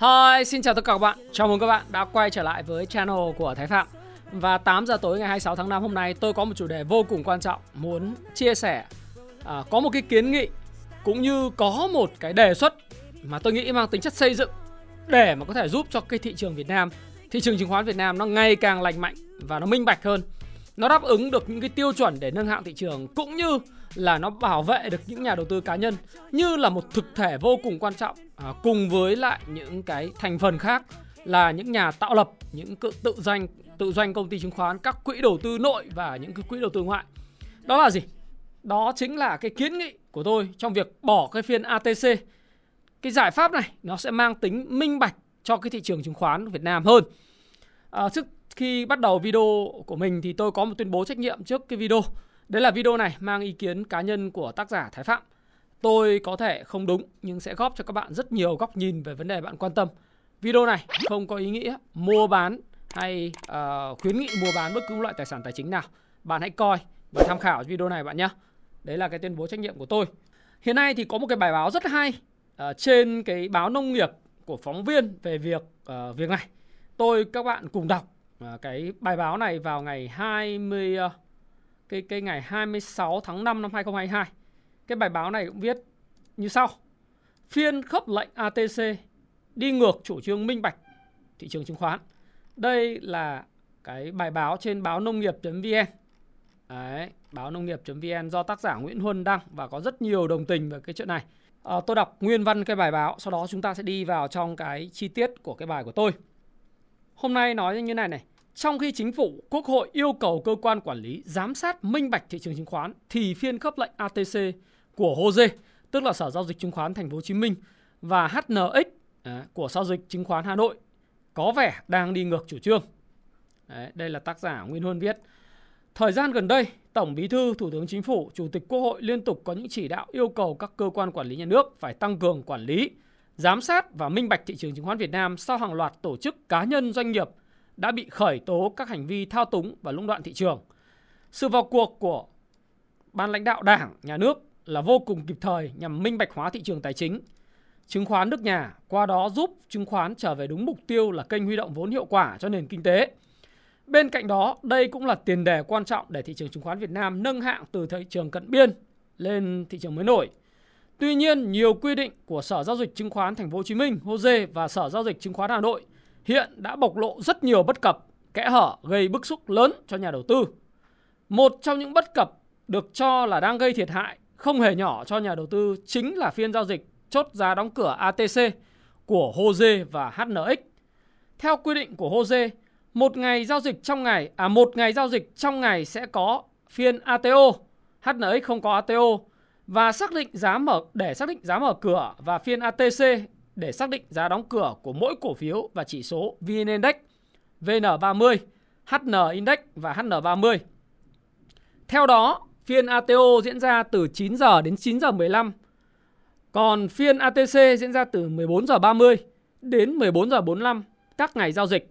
Hi, xin chào tất cả các bạn. Chào mừng các bạn đã quay trở lại với channel của Thái Phạm. Và 8 giờ tối ngày 26 tháng 5 hôm nay tôi có một chủ đề vô cùng quan trọng muốn chia sẻ. À, có một cái kiến nghị cũng như có một cái đề xuất mà tôi nghĩ mang tính chất xây dựng để mà có thể giúp cho cái thị trường Việt Nam, thị trường chứng khoán Việt Nam nó ngày càng lành mạnh và nó minh bạch hơn. Nó đáp ứng được những cái tiêu chuẩn để nâng hạng thị trường cũng như là nó bảo vệ được những nhà đầu tư cá nhân như là một thực thể vô cùng quan trọng à, cùng với lại những cái thành phần khác là những nhà tạo lập những cự tự doanh tự doanh công ty chứng khoán các quỹ đầu tư nội và những cái quỹ đầu tư ngoại. Đó là gì? Đó chính là cái kiến nghị của tôi trong việc bỏ cái phiên ATC cái giải pháp này nó sẽ mang tính minh bạch cho cái thị trường chứng khoán Việt Nam hơn. À, trước khi bắt đầu video của mình thì tôi có một tuyên bố trách nhiệm trước cái video. Đây là video này mang ý kiến cá nhân của tác giả Thái Phạm. Tôi có thể không đúng nhưng sẽ góp cho các bạn rất nhiều góc nhìn về vấn đề bạn quan tâm. Video này không có ý nghĩa mua bán hay uh, khuyến nghị mua bán bất cứ loại tài sản tài chính nào. Bạn hãy coi và tham khảo video này bạn nhé. Đấy là cái tuyên bố trách nhiệm của tôi. Hiện nay thì có một cái bài báo rất hay uh, trên cái báo nông nghiệp của phóng viên về việc uh, việc này. Tôi các bạn cùng đọc uh, cái bài báo này vào ngày 20 uh, cái cái ngày 26 tháng 5 năm 2022. Cái bài báo này cũng viết như sau. Phiên khớp lệnh ATC đi ngược chủ trương minh bạch thị trường chứng khoán. Đây là cái bài báo trên báo nông nghiệp.vn. Đấy, báo nông nghiệp.vn do tác giả Nguyễn Huân đăng và có rất nhiều đồng tình về cái chuyện này. À, tôi đọc nguyên văn cái bài báo, sau đó chúng ta sẽ đi vào trong cái chi tiết của cái bài của tôi. Hôm nay nói như này này, trong khi chính phủ, quốc hội yêu cầu cơ quan quản lý giám sát minh bạch thị trường chứng khoán thì phiên khớp lệnh ATC của HOSE, tức là Sở giao dịch chứng khoán Thành phố Hồ Chí Minh và HNX à, của giao dịch chứng khoán Hà Nội có vẻ đang đi ngược chủ trương. Đấy, đây là tác giả Nguyên Huân viết. Thời gian gần đây, Tổng Bí thư, Thủ tướng Chính phủ, Chủ tịch Quốc hội liên tục có những chỉ đạo yêu cầu các cơ quan quản lý nhà nước phải tăng cường quản lý, giám sát và minh bạch thị trường chứng khoán Việt Nam sau hàng loạt tổ chức cá nhân doanh nghiệp – đã bị khởi tố các hành vi thao túng và lũng đoạn thị trường. Sự vào cuộc của ban lãnh đạo Đảng, nhà nước là vô cùng kịp thời nhằm minh bạch hóa thị trường tài chính, chứng khoán nước nhà, qua đó giúp chứng khoán trở về đúng mục tiêu là kênh huy động vốn hiệu quả cho nền kinh tế. Bên cạnh đó, đây cũng là tiền đề quan trọng để thị trường chứng khoán Việt Nam nâng hạng từ thị trường cận biên lên thị trường mới nổi. Tuy nhiên, nhiều quy định của Sở giao dịch chứng khoán Thành phố Hồ Chí Minh, HOSE và Sở giao dịch chứng khoán Hà Nội hiện đã bộc lộ rất nhiều bất cập, kẽ hở gây bức xúc lớn cho nhà đầu tư. Một trong những bất cập được cho là đang gây thiệt hại không hề nhỏ cho nhà đầu tư chính là phiên giao dịch chốt giá đóng cửa ATC của HOSE và HNX. Theo quy định của HOSE, một ngày giao dịch trong ngày à một ngày giao dịch trong ngày sẽ có phiên ATO, HNX không có ATO và xác định giá mở để xác định giá mở cửa và phiên ATC để xác định giá đóng cửa của mỗi cổ phiếu và chỉ số VN Index, VN30, HN Index và HN30. Theo đó, phiên ATO diễn ra từ 9 giờ đến 9 giờ 15. Còn phiên ATC diễn ra từ 14 giờ 30 đến 14 giờ 45 các ngày giao dịch.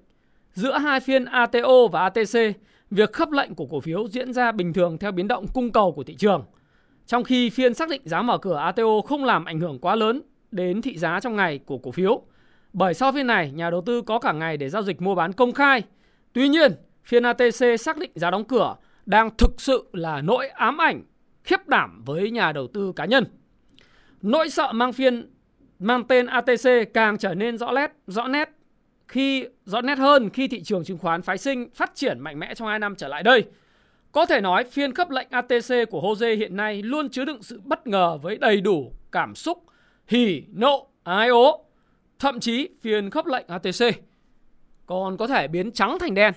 Giữa hai phiên ATO và ATC, việc khớp lệnh của cổ phiếu diễn ra bình thường theo biến động cung cầu của thị trường. Trong khi phiên xác định giá mở cửa ATO không làm ảnh hưởng quá lớn đến thị giá trong ngày của cổ phiếu. Bởi sau phiên này, nhà đầu tư có cả ngày để giao dịch mua bán công khai. Tuy nhiên, phiên ATC xác định giá đóng cửa đang thực sự là nỗi ám ảnh khiếp đảm với nhà đầu tư cá nhân. Nỗi sợ mang phiên mang tên ATC càng trở nên rõ nét, rõ nét khi rõ nét hơn khi thị trường chứng khoán phái sinh phát triển mạnh mẽ trong 2 năm trở lại đây. Có thể nói phiên cấp lệnh ATC của HOSE hiện nay luôn chứa đựng sự bất ngờ với đầy đủ cảm xúc hỉ, nộ, ái ố. Thậm chí phiên khớp lệnh ATC còn có thể biến trắng thành đen.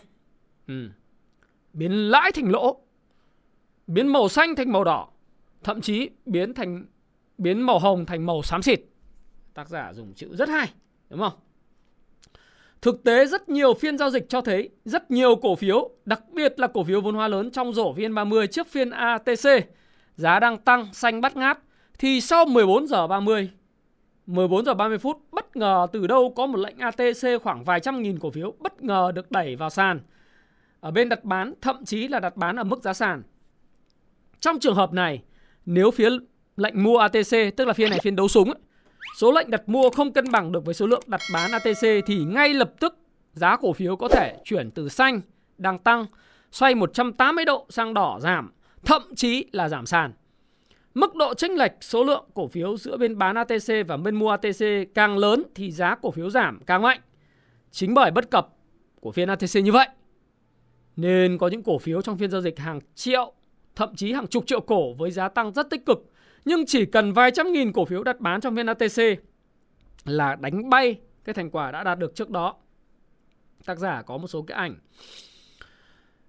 Ừ. Biến lãi thành lỗ. Biến màu xanh thành màu đỏ. Thậm chí biến thành biến màu hồng thành màu xám xịt. Tác giả dùng chữ rất hay, đúng không? Thực tế rất nhiều phiên giao dịch cho thấy rất nhiều cổ phiếu, đặc biệt là cổ phiếu vốn hóa lớn trong rổ VN30 trước phiên ATC, giá đang tăng xanh bắt ngát thì sau 14 giờ 30 14 giờ 30 phút bất ngờ từ đâu có một lệnh ATC khoảng vài trăm nghìn cổ phiếu bất ngờ được đẩy vào sàn. Ở bên đặt bán thậm chí là đặt bán ở mức giá sàn. Trong trường hợp này, nếu phía lệnh mua ATC tức là phiên này phiên đấu súng ấy, số lệnh đặt mua không cân bằng được với số lượng đặt bán ATC thì ngay lập tức giá cổ phiếu có thể chuyển từ xanh đang tăng xoay 180 độ sang đỏ giảm, thậm chí là giảm sàn. Mức độ chênh lệch số lượng cổ phiếu giữa bên bán ATC và bên mua ATC càng lớn thì giá cổ phiếu giảm càng mạnh. Chính bởi bất cập của phiên ATC như vậy nên có những cổ phiếu trong phiên giao dịch hàng triệu, thậm chí hàng chục triệu cổ với giá tăng rất tích cực. Nhưng chỉ cần vài trăm nghìn cổ phiếu đặt bán trong phiên ATC là đánh bay cái thành quả đã đạt được trước đó. Tác giả có một số cái ảnh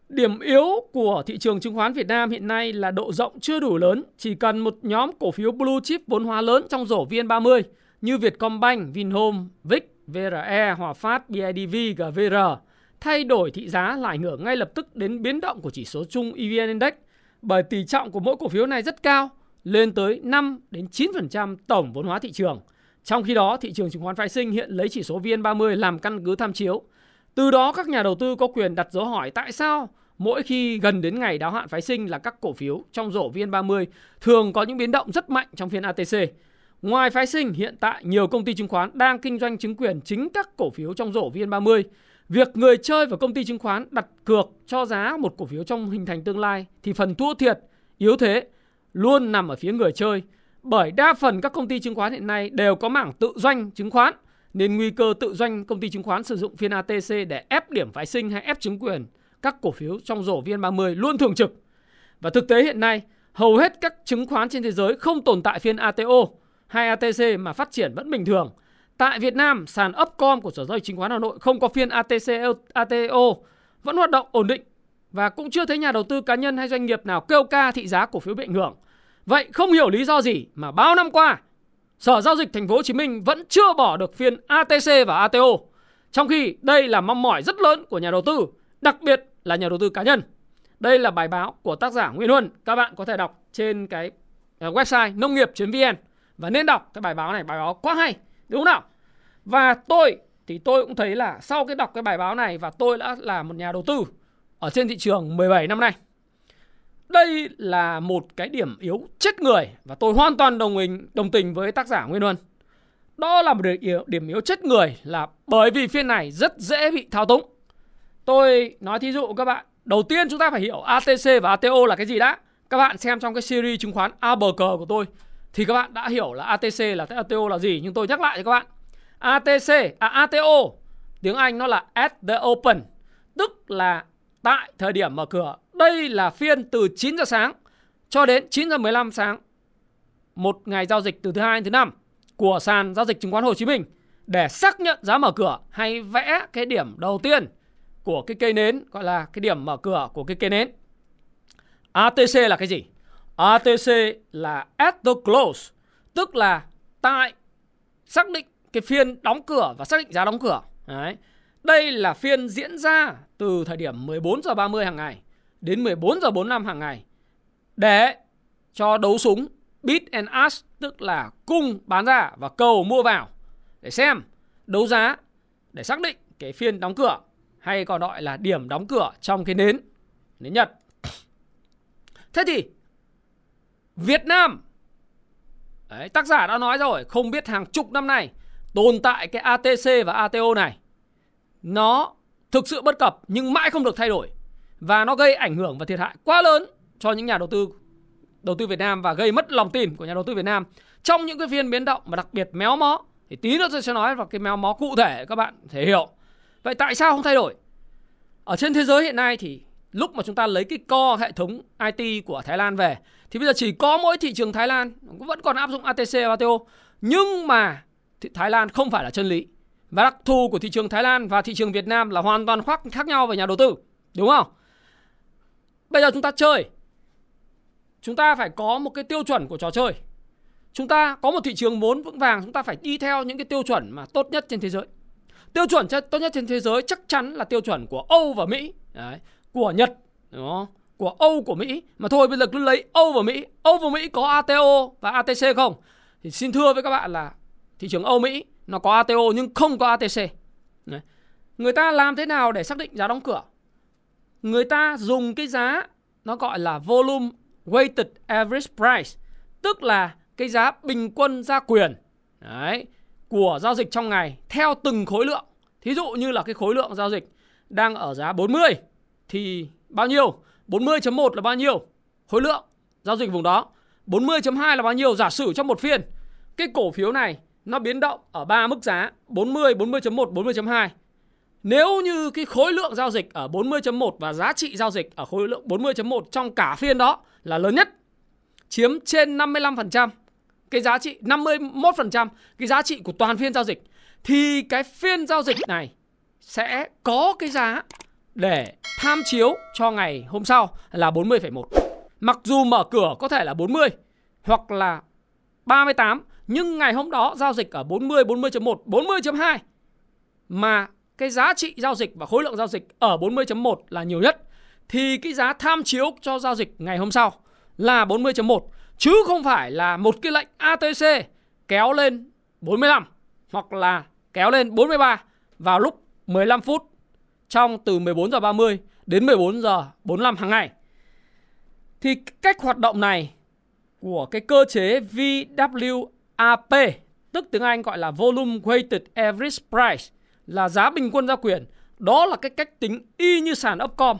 Điểm yếu của thị trường chứng khoán Việt Nam hiện nay là độ rộng chưa đủ lớn, chỉ cần một nhóm cổ phiếu blue chip vốn hóa lớn trong rổ VN30 như Vietcombank, Vinhome, VIC, VRE, Hòa Phát, BIDV, GVR thay đổi thị giá là ảnh hưởng ngay lập tức đến biến động của chỉ số chung EVN Index bởi tỷ trọng của mỗi cổ phiếu này rất cao, lên tới 5 đến 9% tổng vốn hóa thị trường. Trong khi đó, thị trường chứng khoán phái sinh hiện lấy chỉ số VN30 làm căn cứ tham chiếu. Từ đó các nhà đầu tư có quyền đặt dấu hỏi tại sao mỗi khi gần đến ngày đáo hạn phái sinh là các cổ phiếu trong rổ VN30 thường có những biến động rất mạnh trong phiên ATC. Ngoài phái sinh, hiện tại nhiều công ty chứng khoán đang kinh doanh chứng quyền chính các cổ phiếu trong rổ VN30. Việc người chơi và công ty chứng khoán đặt cược cho giá một cổ phiếu trong hình thành tương lai thì phần thua thiệt, yếu thế luôn nằm ở phía người chơi. Bởi đa phần các công ty chứng khoán hiện nay đều có mảng tự doanh chứng khoán nên nguy cơ tự doanh công ty chứng khoán sử dụng phiên ATC để ép điểm phái sinh hay ép chứng quyền các cổ phiếu trong rổ VN30 luôn thường trực. Và thực tế hiện nay, hầu hết các chứng khoán trên thế giới không tồn tại phiên ATO hay ATC mà phát triển vẫn bình thường. Tại Việt Nam, sàn Upcom của Sở giao dịch chứng khoán Hà Nội không có phiên ATC ATO vẫn hoạt động ổn định và cũng chưa thấy nhà đầu tư cá nhân hay doanh nghiệp nào kêu ca thị giá cổ phiếu bị ảnh hưởng. Vậy không hiểu lý do gì mà bao năm qua Sở giao dịch thành phố Hồ Chí Minh vẫn chưa bỏ được phiên ATC và ATO. Trong khi đây là mong mỏi rất lớn của nhà đầu tư, đặc biệt là nhà đầu tư cá nhân. Đây là bài báo của tác giả Nguyễn Huân, các bạn có thể đọc trên cái ờ, website nông nghiệp.vn và nên đọc cái bài báo này, bài báo quá hay, đúng không nào? Và tôi thì tôi cũng thấy là sau cái đọc cái bài báo này và tôi đã là một nhà đầu tư ở trên thị trường 17 năm nay. Đây là một cái điểm yếu chết người và tôi hoàn toàn đồng tình, đồng tình với tác giả Nguyên Huân. Đó là một điểm yếu, điểm yếu chết người là bởi vì phiên này rất dễ bị thao túng. Tôi nói thí dụ các bạn, đầu tiên chúng ta phải hiểu ATC và ATO là cái gì đã. Các bạn xem trong cái series chứng khoán ABG của tôi thì các bạn đã hiểu là ATC là ATO là gì nhưng tôi nhắc lại cho các bạn. ATC à ATO tiếng Anh nó là at the open, tức là tại thời điểm mở cửa đây là phiên từ 9 giờ sáng cho đến 9 giờ 15 sáng. Một ngày giao dịch từ thứ hai đến thứ năm của sàn giao dịch chứng khoán Hồ Chí Minh để xác nhận giá mở cửa hay vẽ cái điểm đầu tiên của cái cây nến gọi là cái điểm mở cửa của cái cây nến. ATC là cái gì? ATC là at the close, tức là tại xác định cái phiên đóng cửa và xác định giá đóng cửa. Đấy. Đây là phiên diễn ra từ thời điểm 14 giờ 30 hàng ngày đến 14 giờ 45 hàng ngày để cho đấu súng bid and ask tức là cung bán ra và cầu mua vào để xem đấu giá để xác định cái phiên đóng cửa hay còn gọi là điểm đóng cửa trong cái nến nến Nhật. Thế thì Việt Nam Đấy, tác giả đã nói rồi không biết hàng chục năm nay tồn tại cái ATC và ATO này nó thực sự bất cập nhưng mãi không được thay đổi. Và nó gây ảnh hưởng và thiệt hại quá lớn cho những nhà đầu tư đầu tư Việt Nam và gây mất lòng tin của nhà đầu tư Việt Nam. Trong những cái phiên biến động mà đặc biệt méo mó, thì tí nữa tôi sẽ nói vào cái méo mó cụ thể các bạn thể hiểu. Vậy tại sao không thay đổi? Ở trên thế giới hiện nay thì lúc mà chúng ta lấy cái co hệ thống IT của Thái Lan về, thì bây giờ chỉ có mỗi thị trường Thái Lan vẫn còn áp dụng ATC và ATO nhưng mà Thái Lan không phải là chân lý và đặc thù của thị trường Thái Lan và thị trường Việt Nam là hoàn toàn khác khác nhau về nhà đầu tư, đúng không? Bây giờ chúng ta chơi. Chúng ta phải có một cái tiêu chuẩn của trò chơi. Chúng ta có một thị trường vốn vững vàng, Chúng ta phải đi theo những cái tiêu chuẩn mà tốt nhất trên thế giới. Tiêu chuẩn tốt nhất trên thế giới chắc chắn là tiêu chuẩn của Âu và Mỹ. Đấy. Của Nhật, đúng không? Của Âu, của Mỹ. Mà thôi, bây giờ cứ lấy Âu và Mỹ. Âu và Mỹ có ATO và ATC không? Thì xin thưa với các bạn là Thị trường Âu, Mỹ nó có ATO nhưng không có ATC Đấy. Người ta làm thế nào để xác định giá đóng cửa người ta dùng cái giá nó gọi là volume weighted average price tức là cái giá bình quân ra quyền Đấy, của giao dịch trong ngày theo từng khối lượng. Thí dụ như là cái khối lượng giao dịch đang ở giá 40 thì bao nhiêu? 40.1 là bao nhiêu? Khối lượng giao dịch vùng đó. 40.2 là bao nhiêu? Giả sử trong một phiên cái cổ phiếu này nó biến động ở ba mức giá 40, 40.1, 40.2. Nếu như cái khối lượng giao dịch ở 40.1 và giá trị giao dịch ở khối lượng 40.1 trong cả phiên đó là lớn nhất, chiếm trên 55%, cái giá trị 51%, cái giá trị của toàn phiên giao dịch thì cái phiên giao dịch này sẽ có cái giá để tham chiếu cho ngày hôm sau là 40,1. Mặc dù mở cửa có thể là 40 hoặc là 38 nhưng ngày hôm đó giao dịch ở 40, 40.1, 40.2 mà cái giá trị giao dịch và khối lượng giao dịch ở 40.1 là nhiều nhất. Thì cái giá tham chiếu cho giao dịch ngày hôm sau là 40.1 chứ không phải là một cái lệnh ATC kéo lên 45 hoặc là kéo lên 43 vào lúc 15 phút trong từ 14 giờ 30 đến 14 giờ 45 hàng ngày. Thì cách hoạt động này của cái cơ chế VWAP, tức tiếng Anh gọi là Volume Weighted Average Price là giá bình quân giao quyền. Đó là cái cách tính y như sàn Upcom.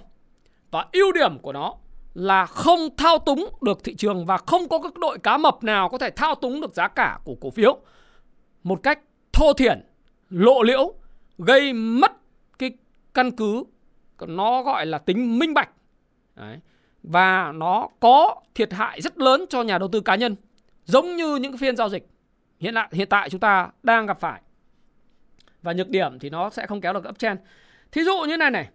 Và ưu điểm của nó là không thao túng được thị trường và không có các đội cá mập nào có thể thao túng được giá cả của cổ phiếu một cách thô thiển, lộ liễu, gây mất cái căn cứ nó gọi là tính minh bạch. Đấy. Và nó có thiệt hại rất lớn cho nhà đầu tư cá nhân giống như những phiên giao dịch hiện tại hiện tại chúng ta đang gặp phải và nhược điểm thì nó sẽ không kéo được uptrend. Thí dụ như này này.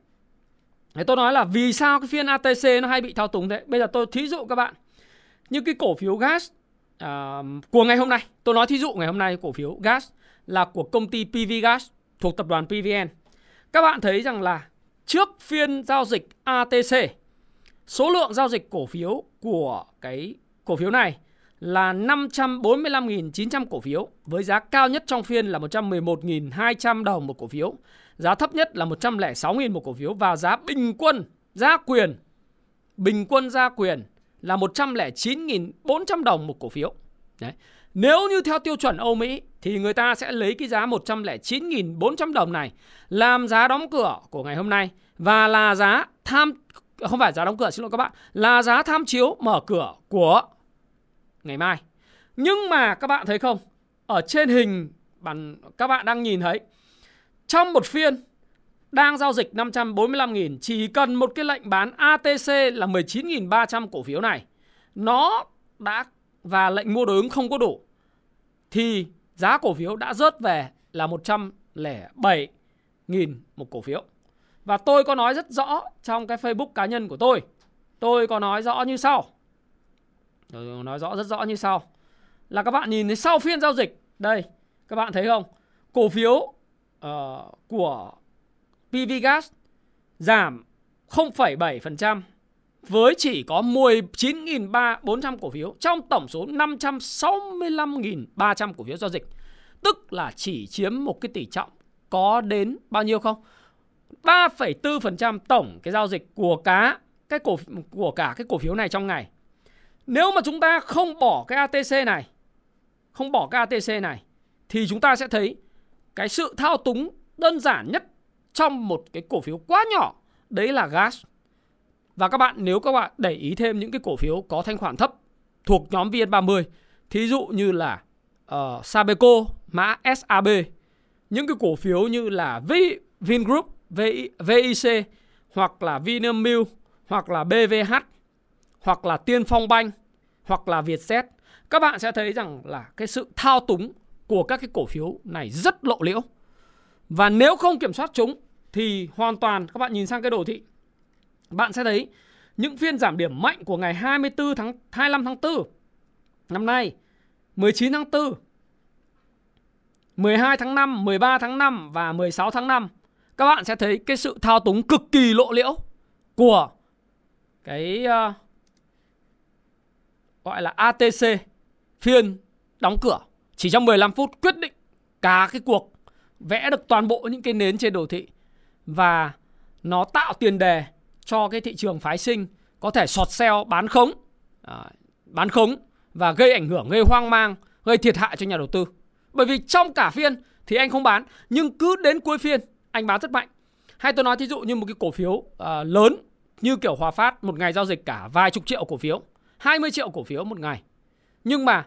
Thế tôi nói là vì sao cái phiên ATC nó hay bị thao túng thế? Bây giờ tôi thí dụ các bạn như cái cổ phiếu gas uh, của ngày hôm nay. Tôi nói thí dụ ngày hôm nay cổ phiếu gas là của công ty PV Gas thuộc tập đoàn PVN. Các bạn thấy rằng là trước phiên giao dịch ATC số lượng giao dịch cổ phiếu của cái cổ phiếu này là 545.900 cổ phiếu, với giá cao nhất trong phiên là 111.200 đồng một cổ phiếu. Giá thấp nhất là 106.000 một cổ phiếu và giá bình quân gia quyền, bình quân gia quyền là 109.400 đồng một cổ phiếu. Đấy. Nếu như theo tiêu chuẩn Âu Mỹ thì người ta sẽ lấy cái giá 109.400 đồng này làm giá đóng cửa của ngày hôm nay và là giá tham không phải giá đóng cửa, xin lỗi các bạn, là giá tham chiếu mở cửa của ngày mai. Nhưng mà các bạn thấy không? Ở trên hình bản các bạn đang nhìn thấy, trong một phiên đang giao dịch 545.000 chỉ cần một cái lệnh bán ATC là 19.300 cổ phiếu này nó đã và lệnh mua đối ứng không có đủ, thì giá cổ phiếu đã rớt về là 107.000 một cổ phiếu. Và tôi có nói rất rõ trong cái Facebook cá nhân của tôi. Tôi có nói rõ như sau. Tôi nói rõ rất rõ như sau. Là các bạn nhìn thấy sau phiên giao dịch. Đây, các bạn thấy không? Cổ phiếu uh, của PV Gas giảm 0,7% với chỉ có 19.400 cổ phiếu trong tổng số 565.300 cổ phiếu giao dịch. Tức là chỉ chiếm một cái tỷ trọng có đến bao nhiêu không? 3,4% tổng cái giao dịch của cá cái cổ của cả cái cổ phiếu này trong ngày. Nếu mà chúng ta không bỏ cái ATC này, không bỏ cái ATC này thì chúng ta sẽ thấy cái sự thao túng đơn giản nhất trong một cái cổ phiếu quá nhỏ đấy là gas. Và các bạn nếu các bạn để ý thêm những cái cổ phiếu có thanh khoản thấp thuộc nhóm VN30, thí dụ như là uh, Sabeco, mã SAB, những cái cổ phiếu như là v, Vingroup, VIC hoặc là Vinamilk hoặc là BVH hoặc là Tiên Phong Banh hoặc là Vietjet. Các bạn sẽ thấy rằng là cái sự thao túng của các cái cổ phiếu này rất lộ liễu. Và nếu không kiểm soát chúng thì hoàn toàn các bạn nhìn sang cái đồ thị bạn sẽ thấy những phiên giảm điểm mạnh của ngày 24 tháng 25 tháng 4 năm nay, 19 tháng 4, 12 tháng 5, 13 tháng 5 và 16 tháng 5 các bạn sẽ thấy cái sự thao túng cực kỳ lộ liễu của cái uh, gọi là ATC phiên đóng cửa. Chỉ trong 15 phút quyết định cả cái cuộc vẽ được toàn bộ những cái nến trên đồ thị và nó tạo tiền đề cho cái thị trường phái sinh có thể sọt xeo bán khống à, bán khống và gây ảnh hưởng gây hoang mang gây thiệt hại cho nhà đầu tư. Bởi vì trong cả phiên thì anh không bán nhưng cứ đến cuối phiên anh bán rất mạnh. Hay tôi nói thí dụ như một cái cổ phiếu uh, lớn như kiểu Hòa Phát một ngày giao dịch cả vài chục triệu cổ phiếu, 20 triệu cổ phiếu một ngày. Nhưng mà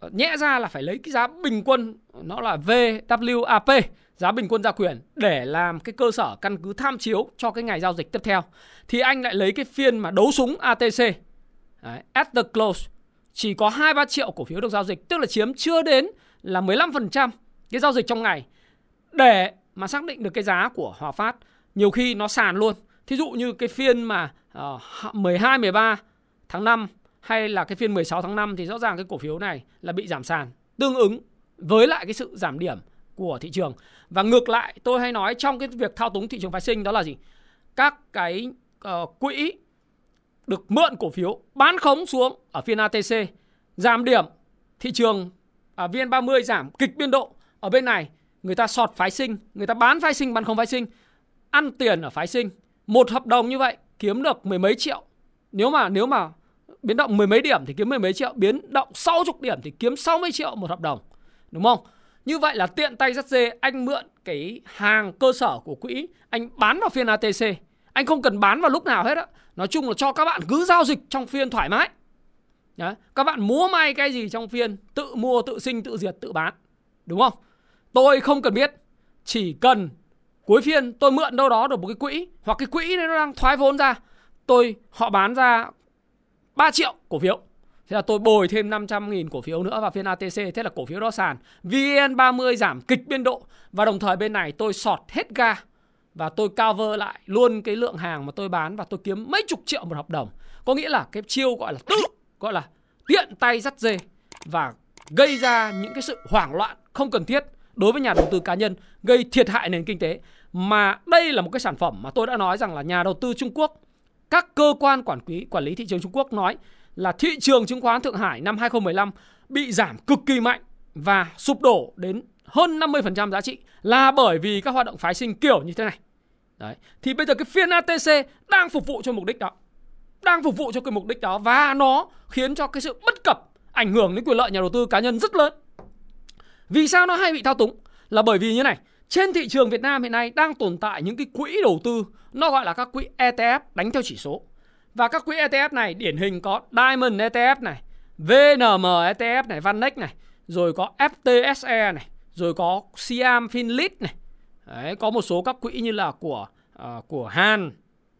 ờ, nhẽ ra là phải lấy cái giá bình quân nó là VWAP, giá bình quân gia quyền để làm cái cơ sở căn cứ tham chiếu cho cái ngày giao dịch tiếp theo. Thì anh lại lấy cái phiên mà đấu súng ATC Đấy, at the close chỉ có 2-3 triệu cổ phiếu được giao dịch, tức là chiếm chưa đến là 15% cái giao dịch trong ngày để mà xác định được cái giá của Hòa Phát. Nhiều khi nó sàn luôn. Thí dụ như cái phiên mà uh, 12 13 tháng 5 hay là cái phiên 16 tháng 5 thì rõ ràng cái cổ phiếu này là bị giảm sàn tương ứng với lại cái sự giảm điểm của thị trường. Và ngược lại tôi hay nói trong cái việc thao túng thị trường phái sinh đó là gì? Các cái uh, quỹ được mượn cổ phiếu bán khống xuống ở phiên ATC giảm điểm thị trường ở uh, VN30 giảm kịch biên độ ở bên này người ta sọt phái sinh, người ta bán phái sinh, bán không phái sinh. Ăn tiền ở phái sinh. Một hợp đồng như vậy kiếm được mười mấy triệu. Nếu mà nếu mà biến động mười mấy điểm thì kiếm mười mấy triệu, biến động 60 điểm thì kiếm 60 triệu một hợp đồng. Đúng không? Như vậy là tiện tay rất dê anh mượn cái hàng cơ sở của quỹ, anh bán vào phiên ATC anh không cần bán vào lúc nào hết á. Nói chung là cho các bạn cứ giao dịch trong phiên thoải mái. Đấy. các bạn múa may cái gì trong phiên, tự mua, tự sinh, tự diệt, tự bán. Đúng không? Tôi không cần biết. Chỉ cần cuối phiên tôi mượn đâu đó được một cái quỹ, hoặc cái quỹ nó đang thoái vốn ra, tôi, họ bán ra 3 triệu cổ phiếu. Thế là tôi bồi thêm 500 nghìn cổ phiếu nữa vào phiên ATC Thế là cổ phiếu đó sàn. VN30 giảm kịch biên độ. Và đồng thời bên này tôi sọt hết ga. Và tôi cover lại luôn cái lượng hàng mà tôi bán Và tôi kiếm mấy chục triệu một hợp đồng. Có nghĩa là cái chiêu gọi là tự, Gọi là tiện tay dắt dê Và gây ra những cái sự hoảng loạn không cần thiết. Đối với nhà đầu tư cá nhân Gây thiệt hại nền kinh tế Mà đây là một cái sản phẩm mà tôi đã nói rằng là nhà đầu tư Trung Quốc Các cơ quan quản lý, quản lý thị trường Trung Quốc nói là thị trường chứng khoán Thượng Hải năm 2015 bị giảm cực kỳ mạnh và sụp đổ đến hơn 50% giá trị là bởi vì các hoạt động phái sinh kiểu như thế này. Đấy. Thì bây giờ cái phiên ATC đang phục vụ cho mục đích đó. Đang phục vụ cho cái mục đích đó và nó khiến cho cái sự bất cập ảnh hưởng đến quyền lợi nhà đầu tư cá nhân rất lớn. Vì sao nó hay bị thao túng? Là bởi vì như này, trên thị trường Việt Nam hiện nay đang tồn tại những cái quỹ đầu tư nó gọi là các quỹ ETF đánh theo chỉ số. Và các quỹ ETF này điển hình có Diamond ETF này, VNM ETF này, Vanex này, rồi có FTSE này, rồi có Siam Finlit này. Đấy, có một số các quỹ như là của uh, của Hàn.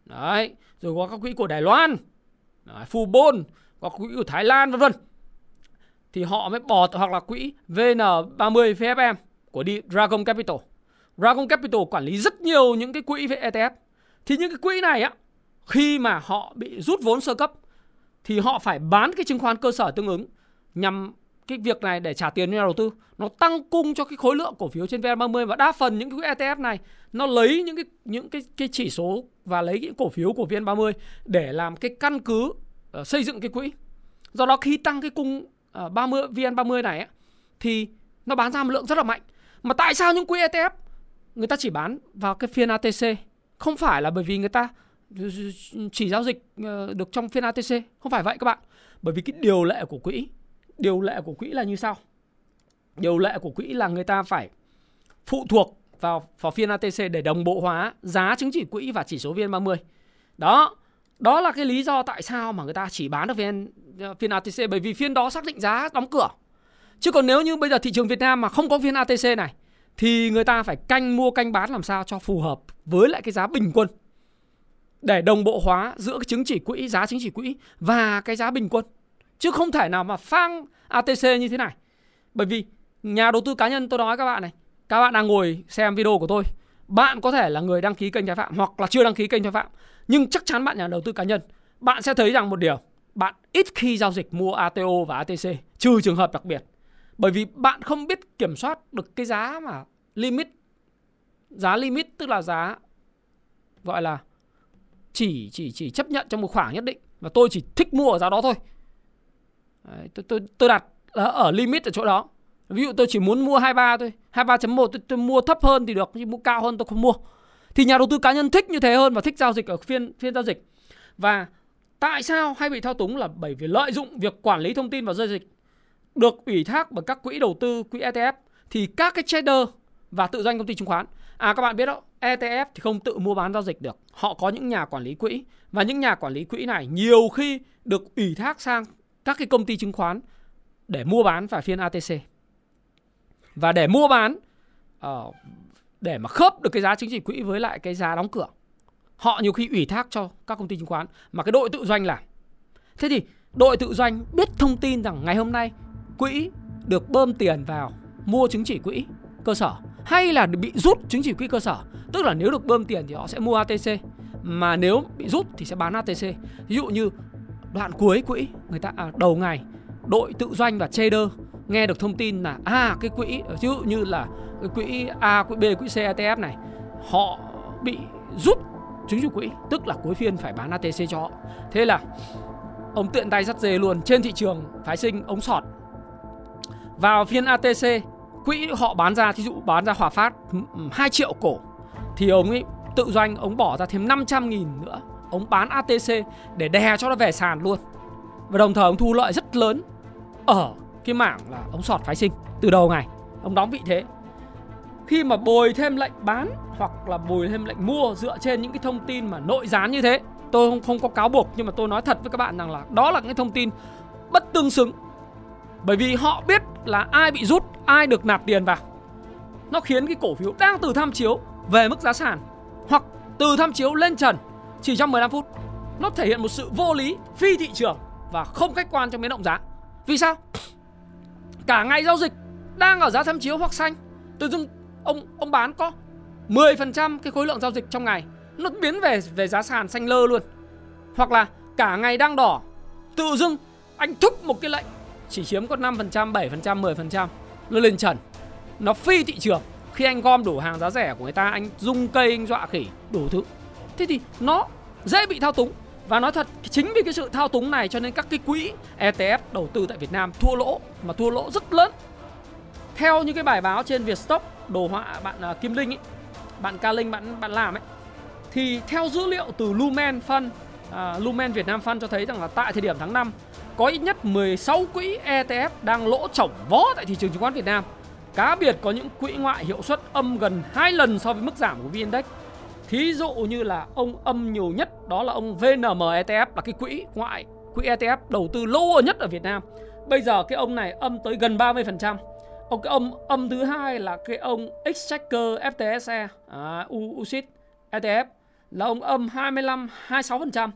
Đấy, rồi có các quỹ của Đài Loan. Đấy, Fubon, có quỹ của Thái Lan vân vân. Thì họ mới bỏ hoặc là quỹ VN30 VFM của Dragon Capital. Dragon Capital quản lý rất nhiều những cái quỹ về ETF. Thì những cái quỹ này á khi mà họ bị rút vốn sơ cấp thì họ phải bán cái chứng khoán cơ sở tương ứng nhằm cái việc này để trả tiền cho nhà đầu tư nó tăng cung cho cái khối lượng cổ phiếu trên VN30 và đa phần những cái ETF này nó lấy những cái những cái cái chỉ số và lấy những cổ phiếu của VN30 để làm cái căn cứ uh, xây dựng cái quỹ. Do đó khi tăng cái cung uh, 30 VN30 này ấy, thì nó bán ra một lượng rất là mạnh. Mà tại sao những quỹ ETF người ta chỉ bán vào cái phiên ATC? Không phải là bởi vì người ta chỉ giao dịch ờ, được trong phiên ATC không phải vậy các bạn bởi vì cái điều lệ của quỹ điều lệ của quỹ là như sau điều lệ của quỹ là người ta phải phụ thuộc vào vào phiên ATC để đồng bộ hóa giá chứng chỉ quỹ và chỉ số VN30 đó đó là cái lý do tại sao mà người ta chỉ bán được phiên phiên ATC bởi vì phiên đó xác định giá đóng cửa. Chứ còn nếu như bây giờ thị trường Việt Nam mà không có phiên ATC này, thì người ta phải canh mua, canh bán làm sao cho phù hợp với lại cái giá bình quân. Để đồng bộ hóa giữa cái chứng chỉ quỹ, giá chứng chỉ quỹ và cái giá bình quân. Chứ không thể nào mà phang ATC như thế này. Bởi vì nhà đầu tư cá nhân, tôi nói các bạn này, các bạn đang ngồi xem video của tôi. Bạn có thể là người đăng ký kênh trái phạm hoặc là chưa đăng ký kênh trái phạm nhưng chắc chắn bạn nhà đầu tư cá nhân bạn sẽ thấy rằng một điều bạn ít khi giao dịch mua ATO và ATC trừ trường hợp đặc biệt. Bởi vì bạn không biết kiểm soát được cái giá mà limit giá limit tức là giá gọi là chỉ chỉ chỉ chấp nhận trong một khoảng nhất định và tôi chỉ thích mua ở giá đó thôi. Đấy, tôi tôi tôi đặt ở limit ở chỗ đó. Ví dụ tôi chỉ muốn mua 23 thôi 23.1 tôi, tôi mua thấp hơn thì được nhưng mua cao hơn tôi không mua thì nhà đầu tư cá nhân thích như thế hơn và thích giao dịch ở phiên phiên giao dịch và tại sao hay bị thao túng là bởi vì lợi dụng việc quản lý thông tin và giao dịch được ủy thác bởi các quỹ đầu tư, quỹ ETF thì các cái trader và tự doanh công ty chứng khoán À các bạn biết đó, ETF thì không tự mua bán giao dịch được. Họ có những nhà quản lý quỹ và những nhà quản lý quỹ này nhiều khi được ủy thác sang các cái công ty chứng khoán để mua bán vào phiên ATC. Và để mua bán uh, để mà khớp được cái giá chứng chỉ quỹ với lại cái giá đóng cửa. Họ nhiều khi ủy thác cho các công ty chứng khoán mà cái đội tự doanh làm. Thế thì đội tự doanh biết thông tin rằng ngày hôm nay quỹ được bơm tiền vào mua chứng chỉ quỹ cơ sở hay là bị rút chứng chỉ quỹ cơ sở tức là nếu được bơm tiền thì họ sẽ mua ATC mà nếu bị rút thì sẽ bán ATC ví dụ như đoạn cuối quỹ người ta à, đầu ngày đội tự doanh và trader nghe được thông tin là à cái quỹ, ví dụ như là cái quỹ A, quỹ B, quỹ C ETF này, họ bị rút chứng chủ quỹ, tức là cuối phiên phải bán ATC cho họ. Thế là ông tiện tay dắt dê luôn, trên thị trường phái sinh, ống sọt. Vào phiên ATC quỹ họ bán ra, thí dụ bán ra Hòa Phát 2 triệu cổ, thì ông ấy tự doanh, ông bỏ ra thêm 500 nghìn nữa, ông bán ATC để đè cho nó về sàn luôn. Và đồng thời ông thu lợi rất lớn ở cái mảng là ông sọt phái sinh từ đầu ngày ông đóng vị thế khi mà bồi thêm lệnh bán hoặc là bồi thêm lệnh mua dựa trên những cái thông tin mà nội gián như thế tôi không không có cáo buộc nhưng mà tôi nói thật với các bạn rằng là đó là cái thông tin bất tương xứng bởi vì họ biết là ai bị rút, ai được nạp tiền vào. Nó khiến cái cổ phiếu đang từ tham chiếu về mức giá sàn hoặc từ tham chiếu lên trần chỉ trong 15 phút. Nó thể hiện một sự vô lý, phi thị trường và không khách quan trong biến động giá. Vì sao? Cả ngày giao dịch đang ở giá tham chiếu hoặc xanh, tự dưng ông ông bán có 10% cái khối lượng giao dịch trong ngày nó biến về về giá sàn xanh lơ luôn. Hoặc là cả ngày đang đỏ, tự dưng anh thúc một cái lệnh chỉ chiếm có 5%, 7%, 10% nó lên trần. Nó phi thị trường. Khi anh gom đủ hàng giá rẻ của người ta, anh dung cây, anh dọa khỉ, đủ thứ. Thế thì nó dễ bị thao túng. Và nói thật, chính vì cái sự thao túng này cho nên các cái quỹ ETF đầu tư tại Việt Nam thua lỗ mà thua lỗ rất lớn. Theo những cái bài báo trên Vietstock đồ họa bạn uh, Kim Linh ấy, bạn Ca Linh bạn bạn làm ấy thì theo dữ liệu từ Lumen Fund, uh, Lumen Việt Nam Fund cho thấy rằng là tại thời điểm tháng 5 có ít nhất 16 quỹ ETF đang lỗ chổng vó tại thị trường chứng khoán Việt Nam. Cá biệt có những quỹ ngoại hiệu suất âm gần 2 lần so với mức giảm của VN Index. Thí dụ như là ông âm nhiều nhất đó là ông VNM ETF là cái quỹ ngoại, quỹ ETF đầu tư lỗ nhất ở Việt Nam. Bây giờ cái ông này âm tới gần 30%. Ông cái ông âm thứ hai là cái ông Exchequer FTSE à, UCIT ETF là ông âm 25 26%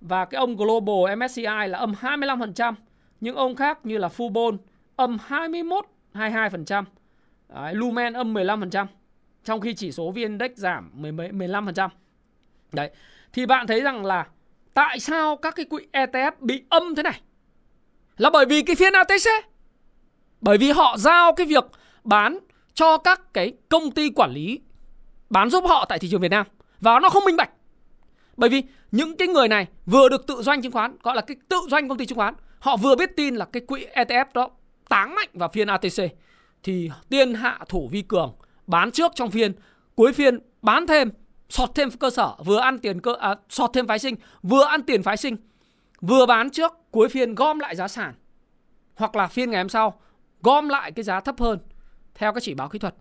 và cái ông Global MSCI là âm 25%, những ông khác như là Fubon âm 21 22%, Đấy, Lumen âm 15%, trong khi chỉ số VN Index giảm 10, 15%. Đấy, thì bạn thấy rằng là tại sao các cái quỹ ETF bị âm thế này? Là bởi vì cái phiên ATC. Bởi vì họ giao cái việc bán cho các cái công ty quản lý bán giúp họ tại thị trường Việt Nam và nó không minh bạch. Bởi vì những cái người này vừa được tự doanh chứng khoán, gọi là cái tự doanh công ty chứng khoán, họ vừa biết tin là cái quỹ ETF đó táng mạnh vào phiên ATC thì tiên hạ thủ vi cường bán trước trong phiên, cuối phiên bán thêm, sọt thêm cơ sở, vừa ăn tiền cơ à, sọt thêm phái sinh, vừa ăn tiền phái sinh, vừa bán trước, cuối phiên gom lại giá sản. Hoặc là phiên ngày hôm sau gom lại cái giá thấp hơn theo các chỉ báo kỹ thuật.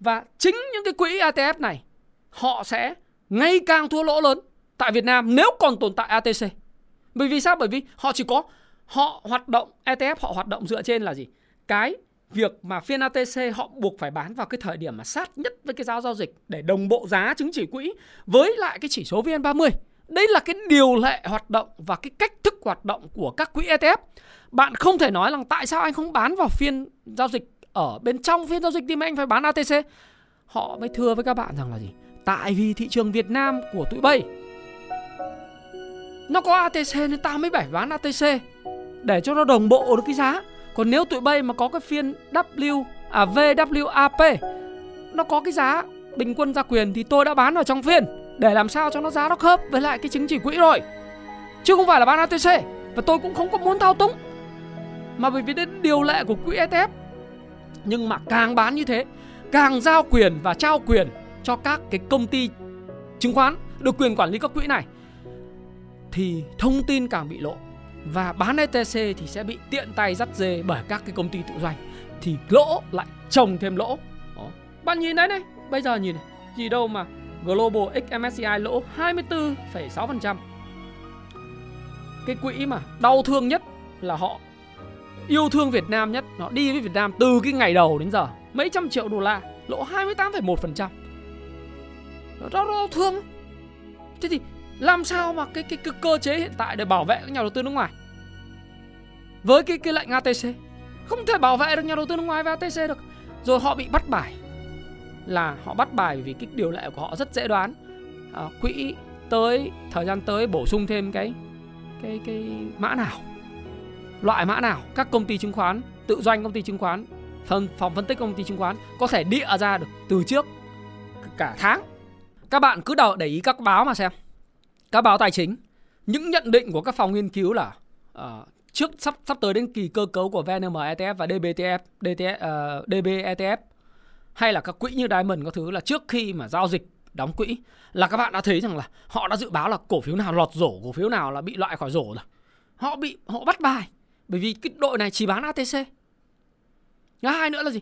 Và chính những cái quỹ ETF này họ sẽ ngày càng thua lỗ lớn tại Việt Nam nếu còn tồn tại ATC. Bởi vì sao? Bởi vì họ chỉ có họ hoạt động ETF họ hoạt động dựa trên là gì? Cái việc mà phiên ATC họ buộc phải bán vào cái thời điểm mà sát nhất với cái giá giao dịch để đồng bộ giá chứng chỉ quỹ với lại cái chỉ số VN30. Đây là cái điều lệ hoạt động và cái cách thức hoạt động của các quỹ ETF. Bạn không thể nói rằng tại sao anh không bán vào phiên giao dịch ở bên trong phiên giao dịch thì mà anh phải bán ATC. Họ mới thưa với các bạn rằng là gì? Tại vì thị trường Việt Nam của tụi bay, nó có ATC nên ta mới phải bán ATC để cho nó đồng bộ được cái giá còn nếu tụi bay mà có cái phiên W à VWAP nó có cái giá bình quân ra quyền thì tôi đã bán vào trong phiên, để làm sao cho nó giá nó khớp với lại cái chứng chỉ quỹ rồi. Chứ không phải là bán ATC và tôi cũng không có muốn thao túng. Mà bởi vì đến điều lệ của quỹ ETF nhưng mà càng bán như thế, càng giao quyền và trao quyền cho các cái công ty chứng khoán được quyền quản lý các quỹ này, thì thông tin càng bị lộ và bán ETC thì sẽ bị tiện tay dắt dê bởi các cái công ty tự doanh thì lỗ lại trồng thêm lỗ. Đó. Bạn nhìn đấy này, bây giờ nhìn này, gì đâu mà Global XMSCI lỗ 24,6%. Cái quỹ mà đau thương nhất là họ yêu thương Việt Nam nhất, họ đi với Việt Nam từ cái ngày đầu đến giờ, mấy trăm triệu đô la, lỗ 28,1%. Đó đau thương. Thế thì làm sao mà cái, cái, cái cơ chế hiện tại để bảo vệ các nhà đầu tư nước ngoài? Với cái cái lệnh ATC không thể bảo vệ được nhà đầu tư nước ngoài với ATC được. Rồi họ bị bắt bài. Là họ bắt bài vì cái điều lệ của họ rất dễ đoán. À, quỹ tới thời gian tới bổ sung thêm cái cái cái mã nào? Loại mã nào? Các công ty chứng khoán tự doanh công ty chứng khoán phòng phòng phân tích công ty chứng khoán có thể địa ra được từ trước cả tháng. Các bạn cứ đầu để ý các báo mà xem các báo tài chính những nhận định của các phòng nghiên cứu là uh, trước sắp sắp tới đến kỳ cơ cấu của VNM ETF và DBTF, DTF, uh, ờ, DB ETF hay là các quỹ như Diamond có thứ là trước khi mà giao dịch đóng quỹ là các bạn đã thấy rằng là họ đã dự báo là cổ phiếu nào lọt rổ, cổ phiếu nào là bị loại khỏi rổ rồi. Họ bị họ bắt bài bởi vì cái đội này chỉ bán ATC. Thứ hai nữa là gì?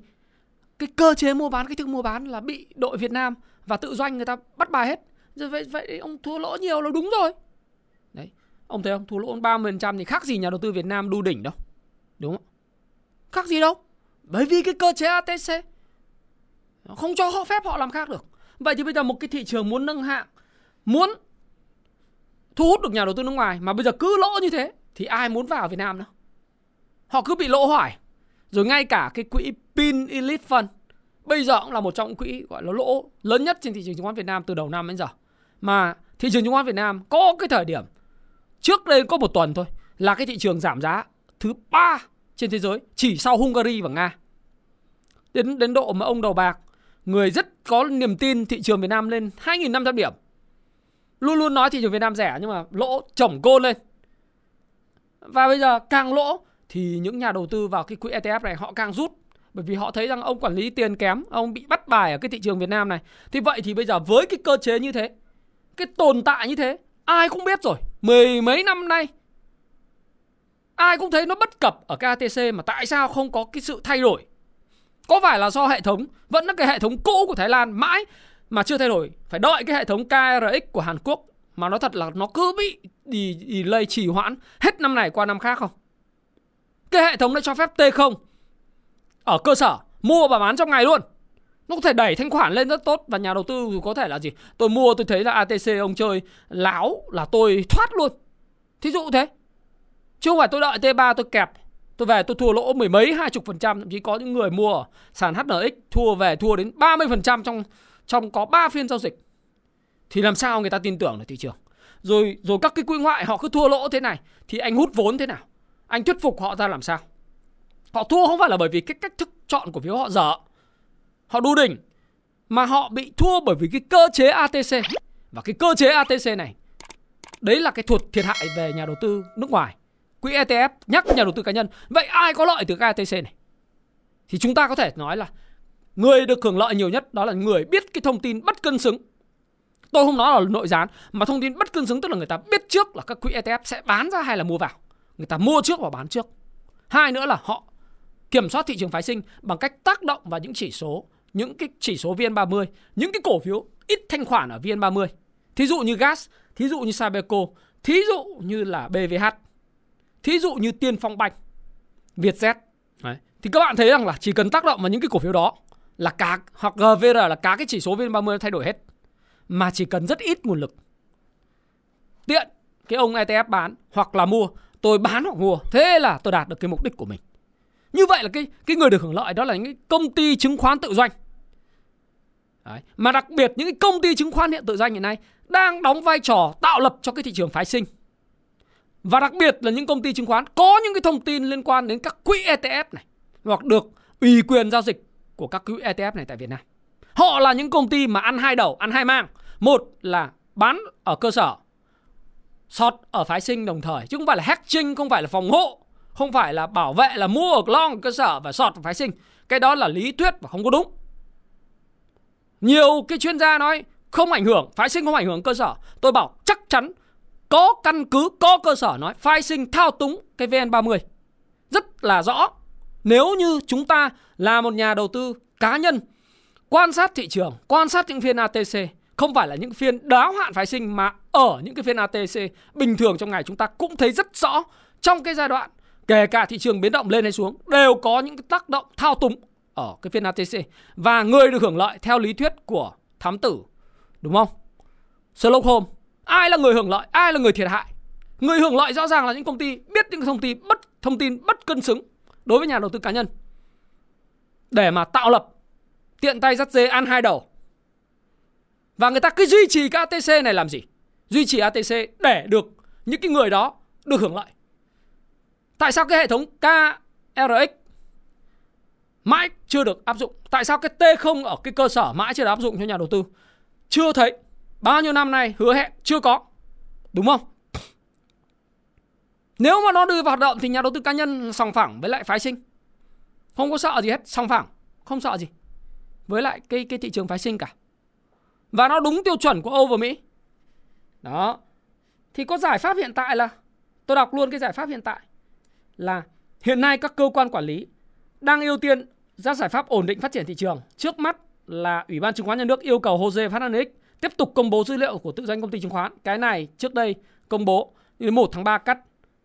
Cái cơ chế mua bán, cái thức mua bán là bị đội Việt Nam và tự doanh người ta bắt bài hết. Rồi vậy, vậy ông thua lỗ nhiều là đúng rồi. Đấy, ông thấy không? Thua lỗ 30% thì khác gì nhà đầu tư Việt Nam đu đỉnh đâu. Đúng không? Khác gì đâu. Bởi vì cái cơ chế ATC không cho họ phép họ làm khác được. Vậy thì bây giờ một cái thị trường muốn nâng hạng, muốn thu hút được nhà đầu tư nước ngoài mà bây giờ cứ lỗ như thế thì ai muốn vào Việt Nam nữa? Họ cứ bị lỗ hoài. Rồi ngay cả cái quỹ Pin Elite Fund bây giờ cũng là một trong những quỹ gọi là lỗ lớn nhất trên thị trường chứng khoán Việt Nam từ đầu năm đến giờ. Mà thị trường chứng khoán Việt Nam có cái thời điểm trước đây có một tuần thôi là cái thị trường giảm giá thứ ba trên thế giới chỉ sau Hungary và Nga. Đến đến độ mà ông đầu bạc người rất có niềm tin thị trường Việt Nam lên 2.500 điểm. Luôn luôn nói thị trường Việt Nam rẻ nhưng mà lỗ chổng côn lên. Và bây giờ càng lỗ thì những nhà đầu tư vào cái quỹ ETF này họ càng rút bởi vì họ thấy rằng ông quản lý tiền kém, ông bị bắt bài ở cái thị trường Việt Nam này. Thì vậy thì bây giờ với cái cơ chế như thế, cái tồn tại như thế, ai cũng biết rồi, mười mấy năm nay ai cũng thấy nó bất cập ở cái ATC mà tại sao không có cái sự thay đổi có phải là do hệ thống vẫn là cái hệ thống cũ của Thái Lan mãi mà chưa thay đổi, phải đợi cái hệ thống KRX của Hàn Quốc mà nó thật là nó cứ bị delay trì hoãn hết năm này qua năm khác không? Cái hệ thống đã cho phép T0 ở cơ sở mua và bán trong ngày luôn. Nó có thể đẩy thanh khoản lên rất tốt và nhà đầu tư có thể là gì? Tôi mua, tôi thấy là ATC ông chơi láo là tôi thoát luôn. Thí dụ thế. Chứ không phải tôi đợi T3 tôi kẹp. Tôi về tôi thua lỗ mười mấy, hai chục phần trăm. Thậm chí có những người mua sàn HNX Thua về, thua đến 30 phần trăm trong trong có 3 phiên giao dịch. Thì làm sao người ta tin tưởng được thị trường? Rồi rồi các cái quỹ ngoại họ cứ thua lỗ thế này, Thì anh hút vốn thế nào? Anh thuyết phục họ ra làm sao? Họ thua không phải là bởi vì cái cách thức chọn của phiếu họ dở. Họ đu đỉnh Mà họ bị thua bởi vì cái cơ chế ATC Và cái cơ chế ATC này Đấy là cái thuật thiệt hại về nhà đầu tư nước ngoài quỹ ETF nhắc nhà đầu tư cá nhân. Vậy ai có lợi từ cái ATC này? Thì chúng ta có thể nói là người được hưởng lợi nhiều nhất đó là người biết cái thông tin bất cân xứng. Tôi không nói là nội gián mà thông tin bất cân xứng tức là người ta biết trước là các quỹ ETF sẽ bán ra hay là mua vào. Người ta mua trước và bán trước. Hai nữa là họ kiểm soát thị trường phái sinh bằng cách tác động vào những chỉ số, những cái chỉ số VN30, những cái cổ phiếu ít thanh khoản ở VN30. Thí dụ như gas, thí dụ như Sabeco, thí dụ như là BVH Thí dụ như Tiên Phong Banh, Vietjet. Đấy. Thì các bạn thấy rằng là chỉ cần tác động vào những cái cổ phiếu đó là cả hoặc GVR là cả cái chỉ số VN30 thay đổi hết. Mà chỉ cần rất ít nguồn lực. Tiện cái ông ETF bán hoặc là mua, tôi bán hoặc mua, thế là tôi đạt được cái mục đích của mình. Như vậy là cái cái người được hưởng lợi đó là những cái công ty chứng khoán tự doanh. Đấy. Mà đặc biệt những cái công ty chứng khoán hiện tự doanh hiện nay đang đóng vai trò tạo lập cho cái thị trường phái sinh. Và đặc biệt là những công ty chứng khoán có những cái thông tin liên quan đến các quỹ ETF này hoặc được ủy quyền giao dịch của các quỹ ETF này tại Việt Nam. Họ là những công ty mà ăn hai đầu, ăn hai mang. Một là bán ở cơ sở, short ở phái sinh đồng thời chứ không phải là hedging, không phải là phòng hộ, không phải là bảo vệ là mua ở long ở cơ sở và short ở phái sinh. Cái đó là lý thuyết và không có đúng. Nhiều cái chuyên gia nói không ảnh hưởng, phái sinh không ảnh hưởng cơ sở. Tôi bảo chắc chắn có căn cứ, có cơ sở nói phái sinh thao túng cái VN30. Rất là rõ. Nếu như chúng ta là một nhà đầu tư cá nhân quan sát thị trường, quan sát những phiên ATC, không phải là những phiên đáo hạn phái sinh mà ở những cái phiên ATC bình thường trong ngày chúng ta cũng thấy rất rõ trong cái giai đoạn kể cả thị trường biến động lên hay xuống đều có những cái tác động thao túng ở cái phiên ATC và người được hưởng lợi theo lý thuyết của thám tử đúng không? Sherlock Holmes ai là người hưởng lợi, ai là người thiệt hại? Người hưởng lợi rõ ràng là những công ty biết những thông tin bất thông tin bất cân xứng đối với nhà đầu tư cá nhân để mà tạo lập tiện tay dắt dê ăn hai đầu. Và người ta cứ duy trì cái ATC này làm gì? Duy trì ATC để được những cái người đó được hưởng lợi. Tại sao cái hệ thống KRX mãi chưa được áp dụng? Tại sao cái T0 ở cái cơ sở mãi chưa được áp dụng cho nhà đầu tư? Chưa thấy. Bao nhiêu năm nay hứa hẹn chưa có. Đúng không? Nếu mà nó đưa vào hoạt động thì nhà đầu tư cá nhân sòng phẳng với lại phái sinh. Không có sợ gì hết, sòng phẳng, không sợ gì. Với lại cái cái thị trường phái sinh cả. Và nó đúng tiêu chuẩn của Âu và Mỹ. Đó. Thì có giải pháp hiện tại là tôi đọc luôn cái giải pháp hiện tại là hiện nay các cơ quan quản lý đang ưu tiên ra giải pháp ổn định phát triển thị trường. Trước mắt là Ủy ban chứng khoán nhà nước yêu cầu Jose Fernandez tiếp tục công bố dữ liệu của tự doanh công ty chứng khoán. Cái này trước đây công bố đến 1 tháng 3 cắt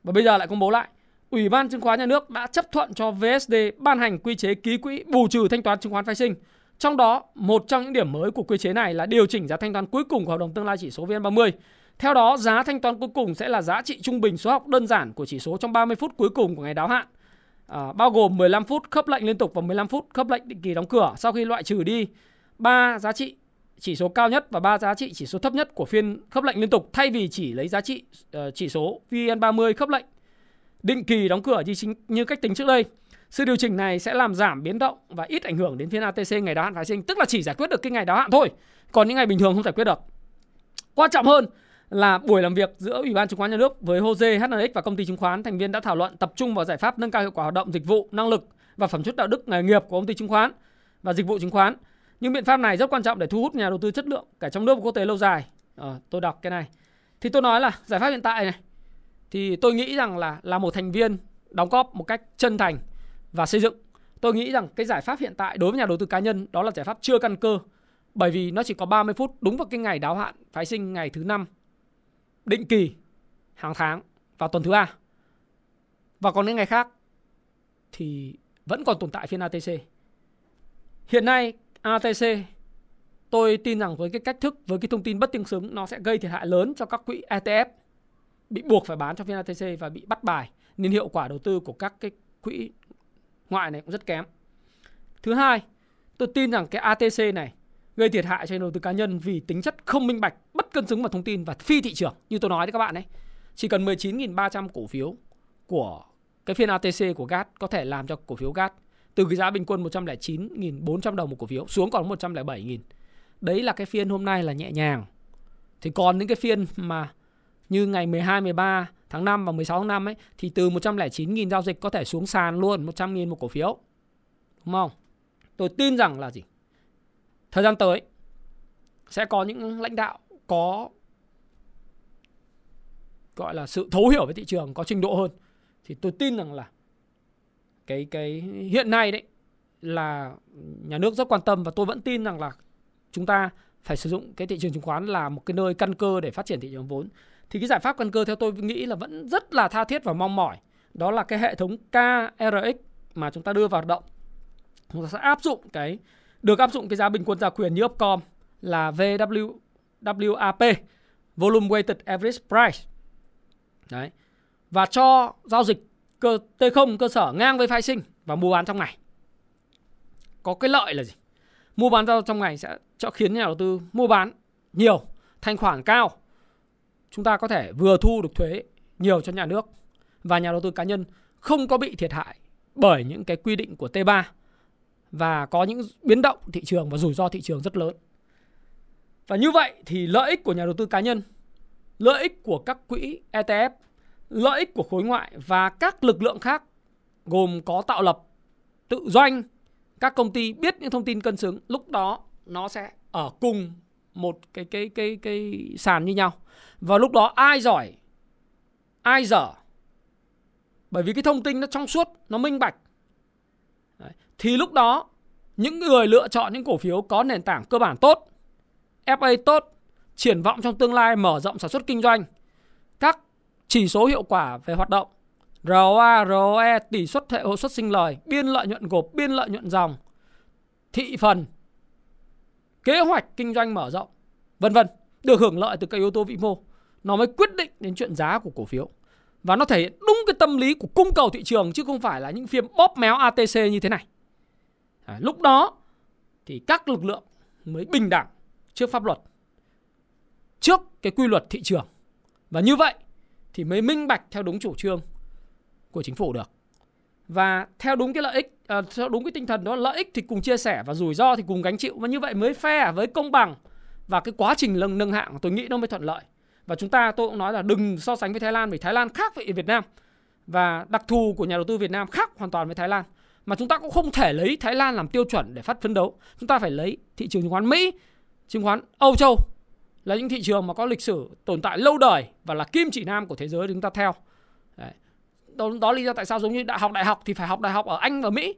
và bây giờ lại công bố lại. Ủy ban chứng khoán nhà nước đã chấp thuận cho VSD ban hành quy chế ký quỹ bù trừ thanh toán chứng khoán phái sinh. Trong đó, một trong những điểm mới của quy chế này là điều chỉnh giá thanh toán cuối cùng của hợp đồng tương lai chỉ số VN30 theo đó, giá thanh toán cuối cùng sẽ là giá trị trung bình số học đơn giản của chỉ số trong 30 phút cuối cùng của ngày đáo hạn, à, bao gồm 15 phút khớp lệnh liên tục và 15 phút khớp lệnh định kỳ đóng cửa sau khi loại trừ đi ba giá trị chỉ số cao nhất và ba giá trị chỉ số thấp nhất của phiên khớp lệnh liên tục thay vì chỉ lấy giá trị uh, chỉ số VN30 khớp lệnh định kỳ đóng cửa như, chính, như cách tính trước đây. Sự điều chỉnh này sẽ làm giảm biến động và ít ảnh hưởng đến phiên ATC ngày đáo hạn phái sinh, tức là chỉ giải quyết được cái ngày đáo hạn thôi. Còn những ngày bình thường không giải quyết được. Quan trọng hơn là buổi làm việc giữa Ủy ban chứng khoán nhà nước với Jose HNX và công ty chứng khoán thành viên đã thảo luận tập trung vào giải pháp nâng cao hiệu quả hoạt động dịch vụ, năng lực và phẩm chất đạo đức nghề nghiệp của công ty chứng khoán và dịch vụ chứng khoán. Những biện pháp này rất quan trọng để thu hút nhà đầu tư chất lượng cả trong nước và quốc tế lâu dài. À, tôi đọc cái này. Thì tôi nói là giải pháp hiện tại này thì tôi nghĩ rằng là là một thành viên đóng góp một cách chân thành và xây dựng. Tôi nghĩ rằng cái giải pháp hiện tại đối với nhà đầu tư cá nhân đó là giải pháp chưa căn cơ bởi vì nó chỉ có 30 phút đúng vào cái ngày đáo hạn phái sinh ngày thứ năm định kỳ hàng tháng vào tuần thứ ba và còn những ngày khác thì vẫn còn tồn tại phiên ATC. Hiện nay ATC tôi tin rằng với cái cách thức với cái thông tin bất tương xứng nó sẽ gây thiệt hại lớn cho các quỹ ETF bị buộc phải bán trong phiên ATC và bị bắt bài nên hiệu quả đầu tư của các cái quỹ ngoại này cũng rất kém. Thứ hai, tôi tin rằng cái ATC này gây thiệt hại cho nhà đầu tư cá nhân vì tính chất không minh bạch, bất cân xứng vào thông tin và phi thị trường. Như tôi nói với các bạn đấy, chỉ cần 19.300 cổ phiếu của cái phiên ATC của GAT có thể làm cho cổ phiếu GAT từ cái giá bình quân 109.400 đồng một cổ phiếu xuống còn 107.000. Đấy là cái phiên hôm nay là nhẹ nhàng. Thì còn những cái phiên mà như ngày 12, 13 tháng 5 và 16 tháng 5 ấy thì từ 109.000 giao dịch có thể xuống sàn luôn 100.000 một cổ phiếu. Đúng không? Tôi tin rằng là gì? Thời gian tới, sẽ có những lãnh đạo có, gọi là sự thấu hiểu với thị trường, có trình độ hơn. Thì tôi tin rằng là cái cái hiện nay đấy là nhà nước rất quan tâm và tôi vẫn tin rằng là chúng ta phải sử dụng cái thị trường chứng khoán là một cái nơi căn cơ để phát triển thị trường vốn. Thì cái giải pháp căn cơ theo tôi nghĩ là vẫn rất là tha thiết và mong mỏi. Đó là cái hệ thống KRX mà chúng ta đưa vào hoạt động. Chúng ta sẽ áp dụng cái được áp dụng cái giá bình quân giá quyền như Upcom là VWAP Volume Weighted Average Price. Đấy. Và cho giao dịch cơ T0 cơ sở ngang với phái sinh và mua bán trong ngày. Có cái lợi là gì? Mua bán giao trong ngày sẽ cho khiến nhà đầu tư mua bán nhiều, thanh khoản cao. Chúng ta có thể vừa thu được thuế nhiều cho nhà nước và nhà đầu tư cá nhân không có bị thiệt hại bởi những cái quy định của T3 và có những biến động thị trường và rủi ro thị trường rất lớn. Và như vậy thì lợi ích của nhà đầu tư cá nhân, lợi ích của các quỹ ETF, lợi ích của khối ngoại và các lực lượng khác gồm có tạo lập, tự doanh, các công ty biết những thông tin cân xứng, lúc đó nó sẽ ở cùng một cái cái cái cái sàn như nhau và lúc đó ai giỏi ai dở bởi vì cái thông tin nó trong suốt nó minh bạch thì lúc đó những người lựa chọn những cổ phiếu có nền tảng cơ bản tốt FA tốt triển vọng trong tương lai mở rộng sản xuất kinh doanh các chỉ số hiệu quả về hoạt động ROA, ROE, tỷ suất hệ hộ suất sinh lời, biên lợi nhuận gộp, biên lợi nhuận dòng, thị phần, kế hoạch kinh doanh mở rộng, vân vân, được hưởng lợi từ các yếu tố vĩ mô, nó mới quyết định đến chuyện giá của cổ phiếu. Và nó thể hiện đúng cái tâm lý của cung cầu thị trường chứ không phải là những phiên bóp méo ATC như thế này. À, lúc đó thì các lực lượng mới bình đẳng trước pháp luật, trước cái quy luật thị trường. Và như vậy thì mới minh bạch theo đúng chủ trương của chính phủ được. Và theo đúng cái lợi ích, à, theo đúng cái tinh thần đó lợi ích thì cùng chia sẻ và rủi ro thì cùng gánh chịu và như vậy mới fair với công bằng và cái quá trình nâng nâng hạng tôi nghĩ nó mới thuận lợi. Và chúng ta tôi cũng nói là đừng so sánh với Thái Lan vì Thái Lan khác với Việt Nam và đặc thù của nhà đầu tư Việt Nam khác hoàn toàn với Thái Lan mà chúng ta cũng không thể lấy Thái Lan làm tiêu chuẩn để phát phấn đấu. Chúng ta phải lấy thị trường chứng khoán Mỹ, chứng khoán Âu Châu là những thị trường mà có lịch sử tồn tại lâu đời và là kim chỉ nam của thế giới chúng ta theo. Đấy. Đó, đó lý do tại sao giống như đại học đại học thì phải học đại học ở Anh và Mỹ.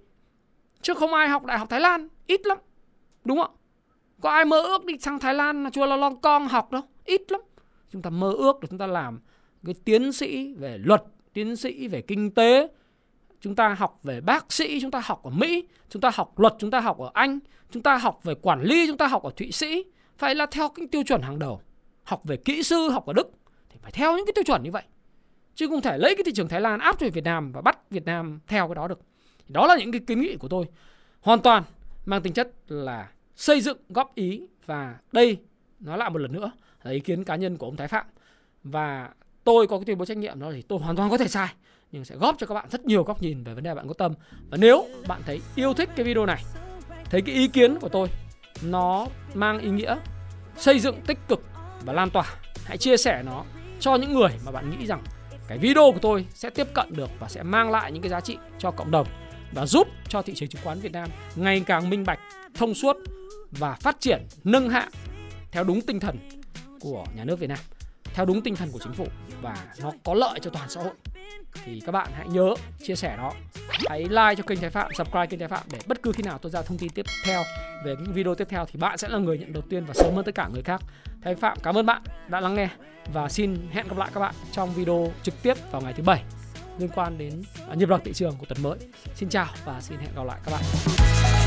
Chứ không ai học đại học Thái Lan, ít lắm. Đúng không? Có ai mơ ước đi sang Thái Lan chua lo long con học đâu, ít lắm. Chúng ta mơ ước để chúng ta làm cái tiến sĩ về luật, tiến sĩ về kinh tế, chúng ta học về bác sĩ, chúng ta học ở Mỹ, chúng ta học luật, chúng ta học ở Anh, chúng ta học về quản lý, chúng ta học ở Thụy Sĩ, phải là theo cái tiêu chuẩn hàng đầu. Học về kỹ sư, học ở Đức thì phải theo những cái tiêu chuẩn như vậy. Chứ không thể lấy cái thị trường Thái Lan áp cho Việt Nam và bắt Việt Nam theo cái đó được. Đó là những cái kiến nghị của tôi. Hoàn toàn mang tính chất là xây dựng góp ý và đây nó lại một lần nữa là ý kiến cá nhân của ông Thái Phạm và tôi có cái tuyên bố trách nhiệm đó thì tôi hoàn toàn có thể sai nhưng sẽ góp cho các bạn rất nhiều góc nhìn về vấn đề bạn có tâm. Và nếu bạn thấy yêu thích cái video này thấy cái ý kiến của tôi nó mang ý nghĩa xây dựng tích cực và lan tỏa hãy chia sẻ nó cho những người mà bạn nghĩ rằng cái video của tôi sẽ tiếp cận được và sẽ mang lại những cái giá trị cho cộng đồng và giúp cho thị trường chứng khoán Việt Nam ngày càng minh bạch, thông suốt và phát triển nâng hạng theo đúng tinh thần của nhà nước Việt Nam, theo đúng tinh thần của chính phủ và nó có lợi cho toàn xã hội, thì các bạn hãy nhớ chia sẻ nó. Hãy like cho kênh Thái Phạm, subscribe kênh Thái Phạm để bất cứ khi nào tôi ra thông tin tiếp theo về những video tiếp theo thì bạn sẽ là người nhận đầu tiên và sớm hơn tất cả người khác. Thái Phạm, cảm ơn bạn đã lắng nghe và xin hẹn gặp lại các bạn trong video trực tiếp vào ngày thứ bảy liên quan đến à, nhịp đập thị trường của tuần mới. Xin chào và xin hẹn gặp lại các bạn.